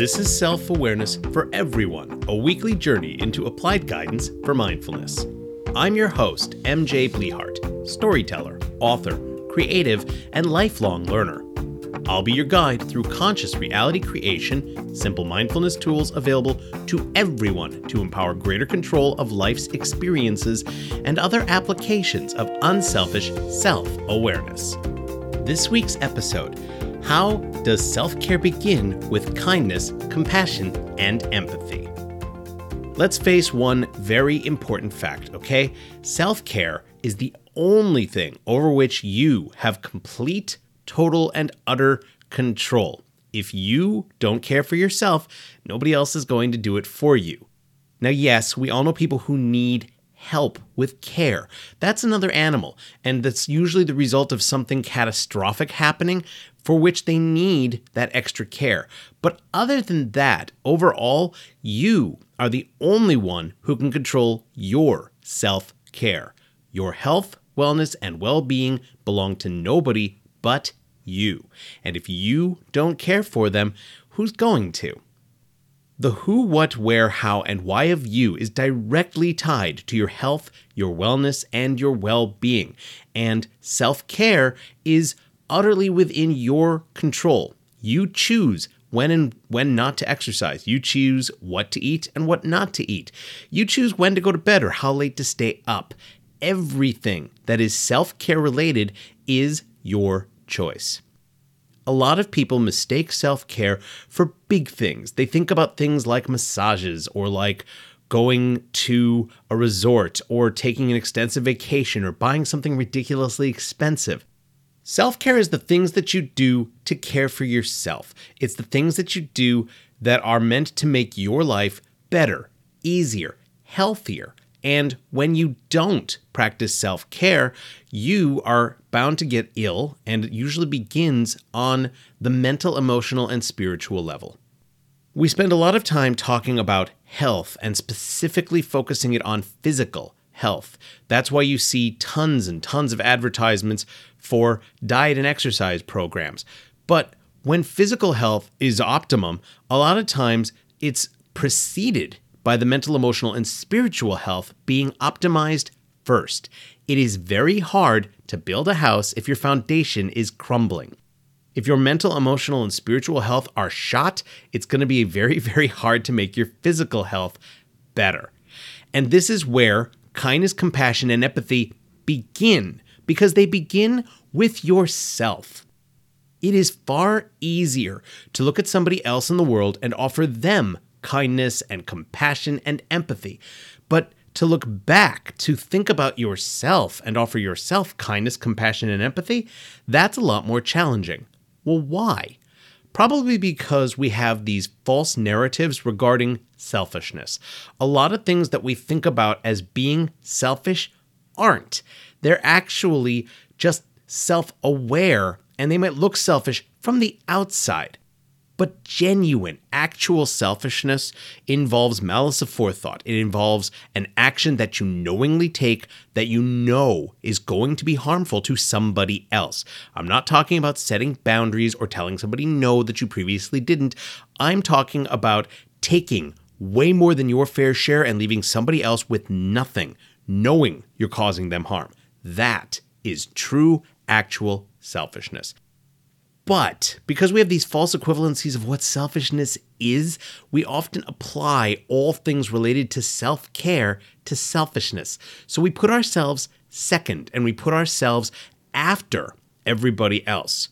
This is Self Awareness for Everyone, a weekly journey into applied guidance for mindfulness. I'm your host, MJ Blehart, storyteller, author, creative, and lifelong learner. I'll be your guide through conscious reality creation, simple mindfulness tools available to everyone to empower greater control of life's experiences and other applications of unselfish self awareness. This week's episode How does self care begin with kindness, compassion, and empathy? Let's face one very important fact, okay? Self care is the only thing over which you have complete, total, and utter control. If you don't care for yourself, nobody else is going to do it for you. Now, yes, we all know people who need help with care. That's another animal, and that's usually the result of something catastrophic happening for which they need that extra care. But other than that, overall, you are the only one who can control your self care. Your health, wellness, and well being belong to nobody but you. And if you don't care for them, who's going to? The who, what, where, how, and why of you is directly tied to your health, your wellness, and your well being. And self care is utterly within your control. You choose when and when not to exercise. You choose what to eat and what not to eat. You choose when to go to bed or how late to stay up. Everything that is self care related is your choice. A lot of people mistake self care for big things. They think about things like massages or like going to a resort or taking an extensive vacation or buying something ridiculously expensive. Self care is the things that you do to care for yourself. It's the things that you do that are meant to make your life better, easier, healthier. And when you don't practice self care, you are bound to get ill, and it usually begins on the mental, emotional, and spiritual level. We spend a lot of time talking about health and specifically focusing it on physical health. That's why you see tons and tons of advertisements for diet and exercise programs. But when physical health is optimum, a lot of times it's preceded by the mental, emotional, and spiritual health being optimized first. It is very hard to build a house if your foundation is crumbling. If your mental, emotional, and spiritual health are shot, it's going to be very, very hard to make your physical health better. And this is where kindness, compassion, and empathy begin because they begin with yourself. It is far easier to look at somebody else in the world and offer them kindness and compassion and empathy. But to look back, to think about yourself and offer yourself kindness, compassion, and empathy, that's a lot more challenging. Well, why? Probably because we have these false narratives regarding selfishness. A lot of things that we think about as being selfish aren't. They're actually just self aware and they might look selfish from the outside. But genuine, actual selfishness involves malice aforethought. It involves an action that you knowingly take that you know is going to be harmful to somebody else. I'm not talking about setting boundaries or telling somebody no that you previously didn't. I'm talking about taking way more than your fair share and leaving somebody else with nothing, knowing you're causing them harm. That is true, actual selfishness. But because we have these false equivalencies of what selfishness is, we often apply all things related to self care to selfishness. So we put ourselves second and we put ourselves after everybody else.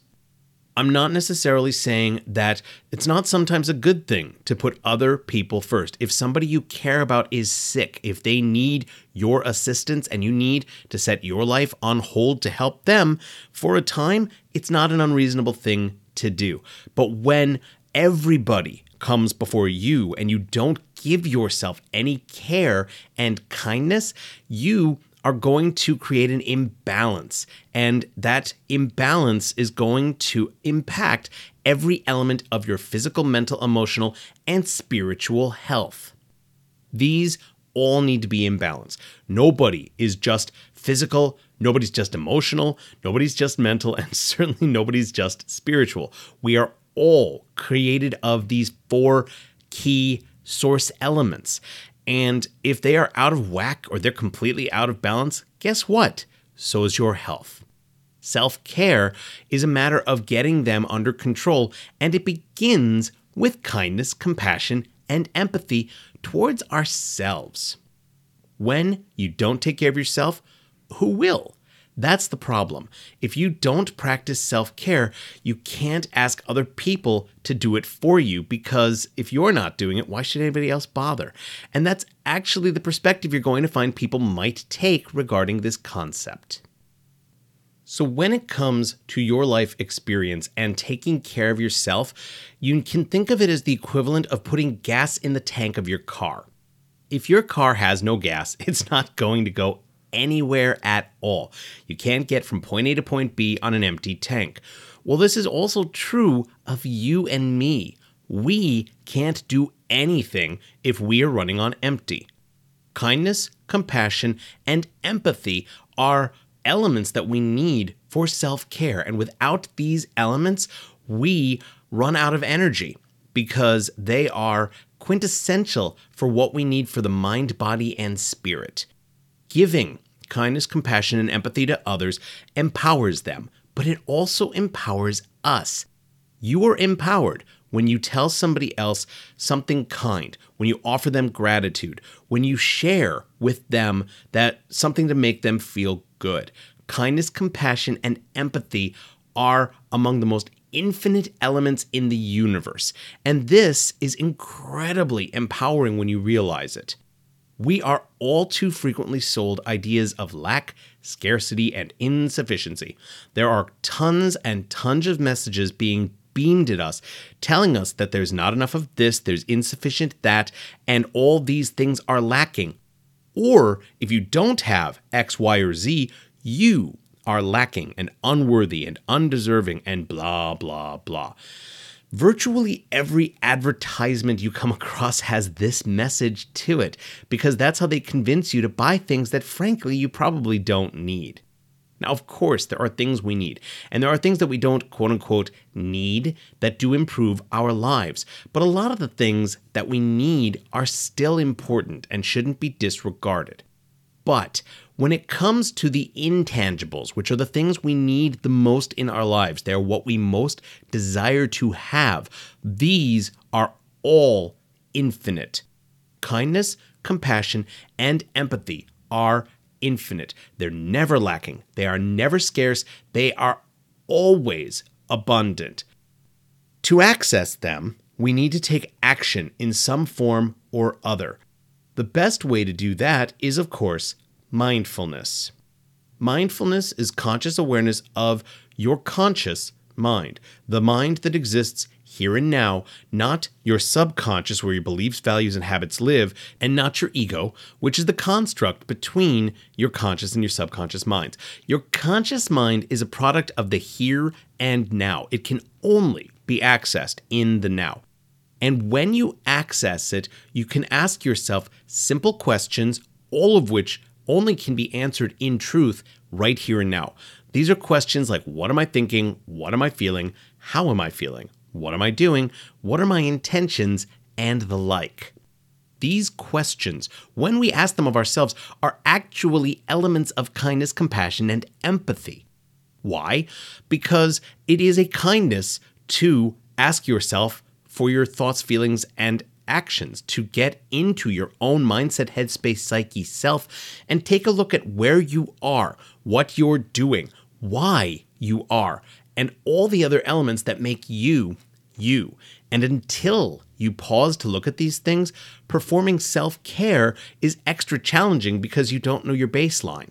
I'm not necessarily saying that it's not sometimes a good thing to put other people first. If somebody you care about is sick, if they need your assistance and you need to set your life on hold to help them for a time, it's not an unreasonable thing to do. But when everybody comes before you and you don't give yourself any care and kindness, you are going to create an imbalance. And that imbalance is going to impact every element of your physical, mental, emotional, and spiritual health. These all need to be in balance. Nobody is just physical, nobody's just emotional, nobody's just mental, and certainly nobody's just spiritual. We are all created of these four key source elements. And if they are out of whack or they're completely out of balance, guess what? So is your health. Self care is a matter of getting them under control, and it begins with kindness, compassion, and empathy towards ourselves. When you don't take care of yourself, who will? That's the problem. If you don't practice self care, you can't ask other people to do it for you because if you're not doing it, why should anybody else bother? And that's actually the perspective you're going to find people might take regarding this concept. So, when it comes to your life experience and taking care of yourself, you can think of it as the equivalent of putting gas in the tank of your car. If your car has no gas, it's not going to go anywhere at all. You can't get from point A to point B on an empty tank. Well, this is also true of you and me. We can't do anything if we are running on empty. Kindness, compassion, and empathy are elements that we need for self care. And without these elements, we run out of energy because they are quintessential for what we need for the mind, body, and spirit. Giving kindness, compassion, and empathy to others empowers them, but it also empowers us. You are empowered when you tell somebody else something kind, when you offer them gratitude, when you share with them that something to make them feel good. Kindness, compassion, and empathy are among the most infinite elements in the universe. And this is incredibly empowering when you realize it we are all too frequently sold ideas of lack, scarcity, and insufficiency. There are tons and tons of messages being beamed at us telling us that there's not enough of this, there's insufficient that, and all these things are lacking. Or if you don't have X, Y, or Z, you are lacking and unworthy and undeserving and blah, blah, blah. Virtually every advertisement you come across has this message to it because that's how they convince you to buy things that, frankly, you probably don't need. Now, of course, there are things we need, and there are things that we don't quote unquote need that do improve our lives. But a lot of the things that we need are still important and shouldn't be disregarded. But when it comes to the intangibles, which are the things we need the most in our lives, they're what we most desire to have, these are all infinite. Kindness, compassion, and empathy are infinite. They're never lacking, they are never scarce, they are always abundant. To access them, we need to take action in some form or other. The best way to do that is, of course, mindfulness. Mindfulness is conscious awareness of your conscious mind, the mind that exists here and now, not your subconscious where your beliefs, values, and habits live, and not your ego, which is the construct between your conscious and your subconscious minds. Your conscious mind is a product of the here and now. It can only be accessed in the now. And when you access it, you can ask yourself simple questions, all of which only can be answered in truth right here and now. These are questions like what am I thinking? What am I feeling? How am I feeling? What am I doing? What are my intentions? And the like. These questions, when we ask them of ourselves, are actually elements of kindness, compassion, and empathy. Why? Because it is a kindness to ask yourself for your thoughts, feelings, and actions to get into your own mindset, headspace, psyche, self, and take a look at where you are, what you're doing, why you are, and all the other elements that make you you. And until you pause to look at these things, performing self care is extra challenging because you don't know your baseline.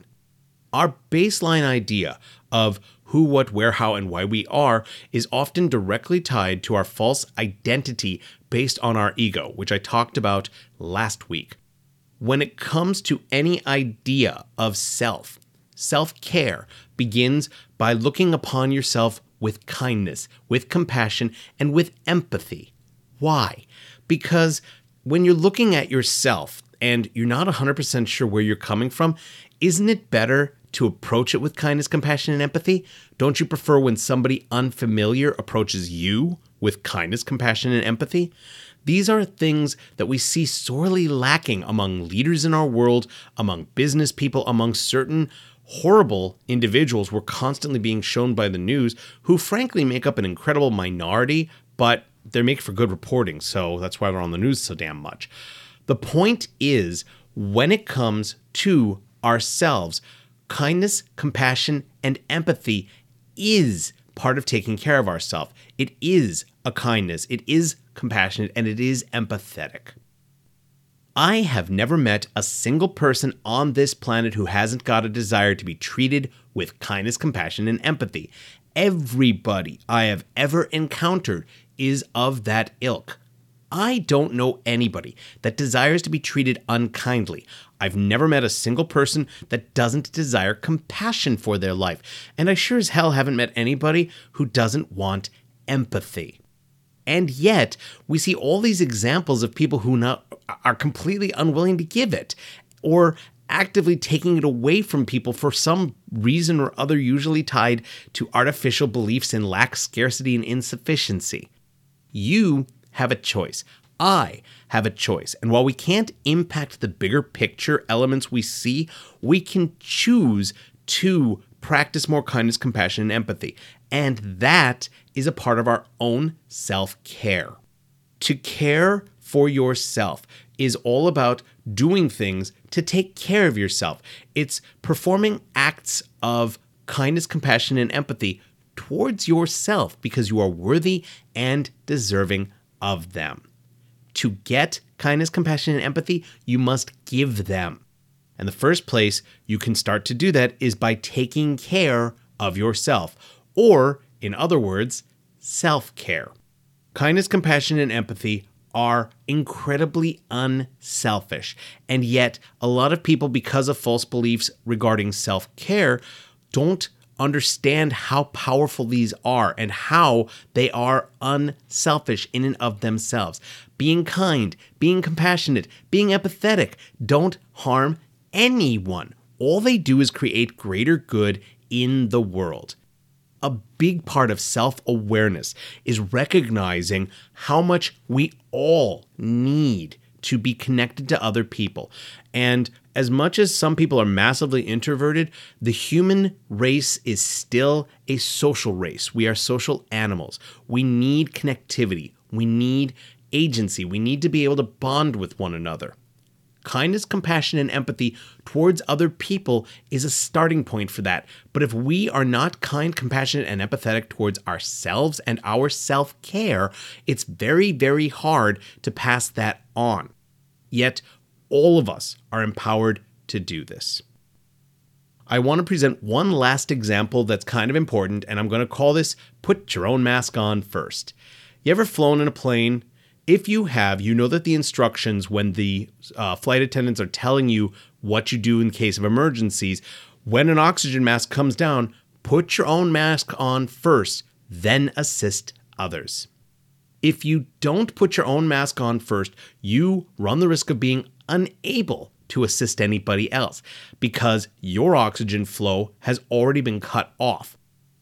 Our baseline idea of who, what, where, how, and why we are is often directly tied to our false identity based on our ego, which I talked about last week. When it comes to any idea of self, self care begins by looking upon yourself with kindness, with compassion, and with empathy. Why? Because when you're looking at yourself and you're not 100% sure where you're coming from, isn't it better to approach it with kindness, compassion, and empathy? Don't you prefer when somebody unfamiliar approaches you with kindness, compassion, and empathy? These are things that we see sorely lacking among leaders in our world, among business people, among certain horrible individuals we're constantly being shown by the news who frankly make up an incredible minority, but they make for good reporting, so that's why they're on the news so damn much. The point is, when it comes to ourselves, kindness, compassion, and empathy is part of taking care of ourselves. It is a kindness, it is compassionate, and it is empathetic. I have never met a single person on this planet who hasn't got a desire to be treated with kindness, compassion, and empathy. Everybody I have ever encountered is of that ilk. I don't know anybody that desires to be treated unkindly. I've never met a single person that doesn't desire compassion for their life. And I sure as hell haven't met anybody who doesn't want empathy. And yet, we see all these examples of people who not, are completely unwilling to give it or actively taking it away from people for some reason or other, usually tied to artificial beliefs in lack, scarcity, and insufficiency. You have a choice. I have a choice. And while we can't impact the bigger picture elements we see, we can choose to practice more kindness, compassion, and empathy. And that is a part of our own self care. To care for yourself is all about doing things to take care of yourself. It's performing acts of kindness, compassion, and empathy towards yourself because you are worthy and deserving of them. To get kindness, compassion, and empathy, you must give them. And the first place you can start to do that is by taking care of yourself, or, in other words, self care. Kindness, compassion, and empathy are incredibly unselfish. And yet, a lot of people, because of false beliefs regarding self care, don't understand how powerful these are and how they are unselfish in and of themselves. Being kind, being compassionate, being empathetic don't harm anyone. All they do is create greater good in the world. A big part of self awareness is recognizing how much we all need to be connected to other people. And as much as some people are massively introverted, the human race is still a social race. We are social animals. We need connectivity. We need agency. We need to be able to bond with one another. Kindness, compassion, and empathy towards other people is a starting point for that. But if we are not kind, compassionate, and empathetic towards ourselves and our self care, it's very, very hard to pass that on. Yet, all of us are empowered to do this. I want to present one last example that's kind of important, and I'm going to call this Put Your Own Mask On First. You ever flown in a plane? If you have, you know that the instructions when the uh, flight attendants are telling you what you do in case of emergencies, when an oxygen mask comes down, put your own mask on first, then assist others. If you don't put your own mask on first, you run the risk of being unable to assist anybody else because your oxygen flow has already been cut off.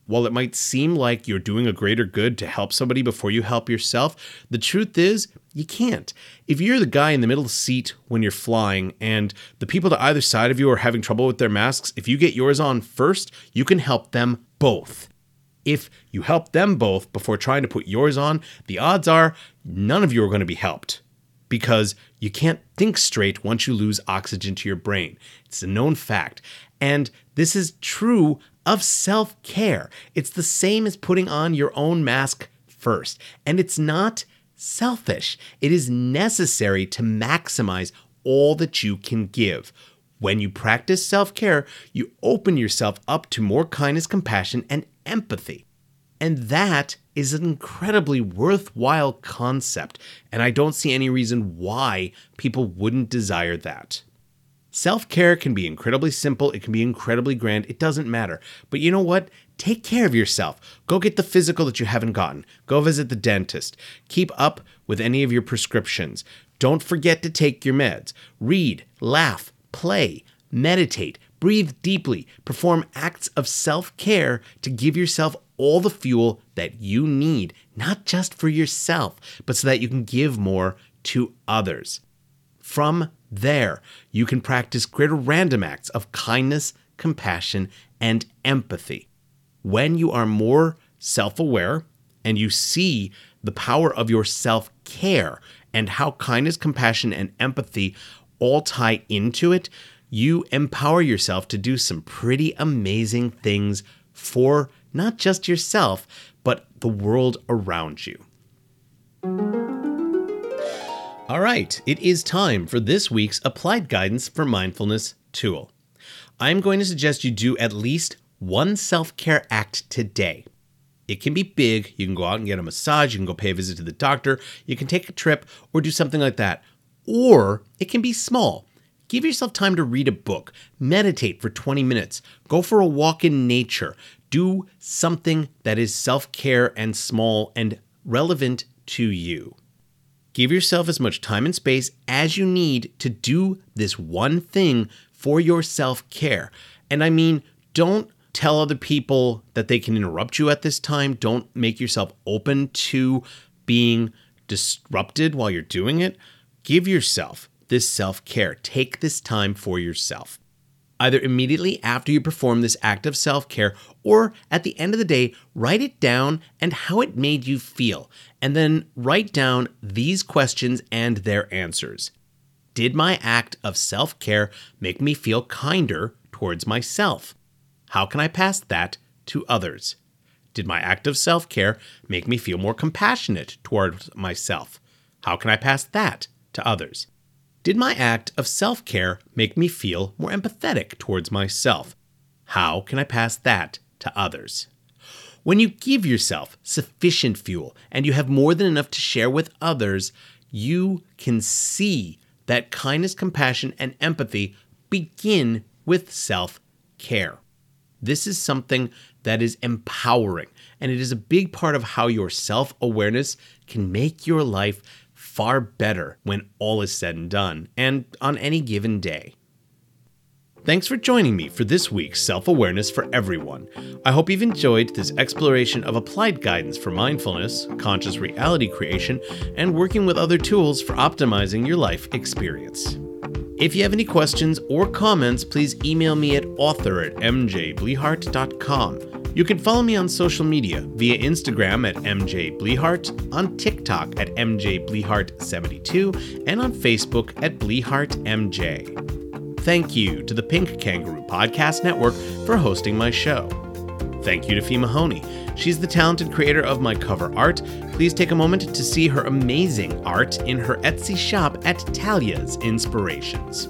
While it might seem like you're doing a greater good to help somebody before you help yourself, the truth is you can't. If you're the guy in the middle seat when you're flying and the people to either side of you are having trouble with their masks, if you get yours on first, you can help them both. If you help them both before trying to put yours on, the odds are none of you are going to be helped because you can't think straight once you lose oxygen to your brain. It's a known fact. And this is true of self care. It's the same as putting on your own mask first. And it's not selfish, it is necessary to maximize all that you can give. When you practice self care, you open yourself up to more kindness, compassion, and empathy. And that is an incredibly worthwhile concept, and I don't see any reason why people wouldn't desire that. Self care can be incredibly simple, it can be incredibly grand, it doesn't matter. But you know what? Take care of yourself. Go get the physical that you haven't gotten. Go visit the dentist. Keep up with any of your prescriptions. Don't forget to take your meds. Read, laugh, play, meditate, breathe deeply, perform acts of self care to give yourself all the fuel that you need, not just for yourself, but so that you can give more to others. From there, you can practice greater random acts of kindness, compassion, and empathy. When you are more self aware and you see the power of your self care and how kindness, compassion, and empathy all tie into it, you empower yourself to do some pretty amazing things for not just yourself, but the world around you. All right, it is time for this week's Applied Guidance for Mindfulness tool. I'm going to suggest you do at least one self care act today. It can be big. You can go out and get a massage. You can go pay a visit to the doctor. You can take a trip or do something like that. Or it can be small. Give yourself time to read a book, meditate for 20 minutes, go for a walk in nature, do something that is self care and small and relevant to you. Give yourself as much time and space as you need to do this one thing for your self care. And I mean, don't tell other people that they can interrupt you at this time. Don't make yourself open to being disrupted while you're doing it. Give yourself this self care. Take this time for yourself. Either immediately after you perform this act of self care or at the end of the day, write it down and how it made you feel. And then write down these questions and their answers. Did my act of self care make me feel kinder towards myself? How can I pass that to others? Did my act of self care make me feel more compassionate towards myself? How can I pass that to others? Did my act of self care make me feel more empathetic towards myself? How can I pass that to others? When you give yourself sufficient fuel and you have more than enough to share with others, you can see that kindness, compassion, and empathy begin with self care. This is something that is empowering, and it is a big part of how your self awareness can make your life far better when all is said and done, and on any given day. Thanks for joining me for this week's Self Awareness for Everyone. I hope you've enjoyed this exploration of applied guidance for mindfulness, conscious reality creation, and working with other tools for optimizing your life experience. If you have any questions or comments, please email me at author at mjblehart.com. You can follow me on social media via Instagram at mjblehart, on TikTok at mjblehart72, and on Facebook at blehartmj. Thank you to the Pink Kangaroo Podcast Network for hosting my show. Thank you to Fee Mahoney. She's the talented creator of my cover art. Please take a moment to see her amazing art in her Etsy shop at Talia's Inspirations.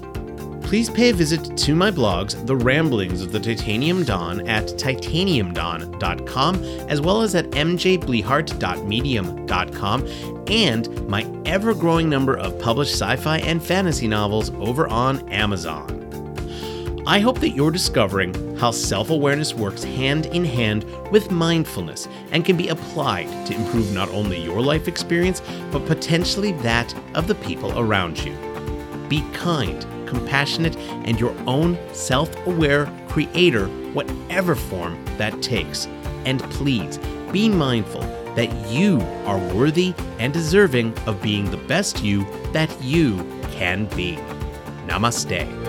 Please pay a visit to my blogs, The Ramblings of the Titanium Dawn, at titaniumdawn.com, as well as at mjblehart.medium.com, and my ever growing number of published sci fi and fantasy novels over on Amazon. I hope that you're discovering how self awareness works hand in hand with mindfulness and can be applied to improve not only your life experience, but potentially that of the people around you. Be kind, compassionate, and your own self aware creator, whatever form that takes. And please be mindful that you are worthy and deserving of being the best you that you can be. Namaste.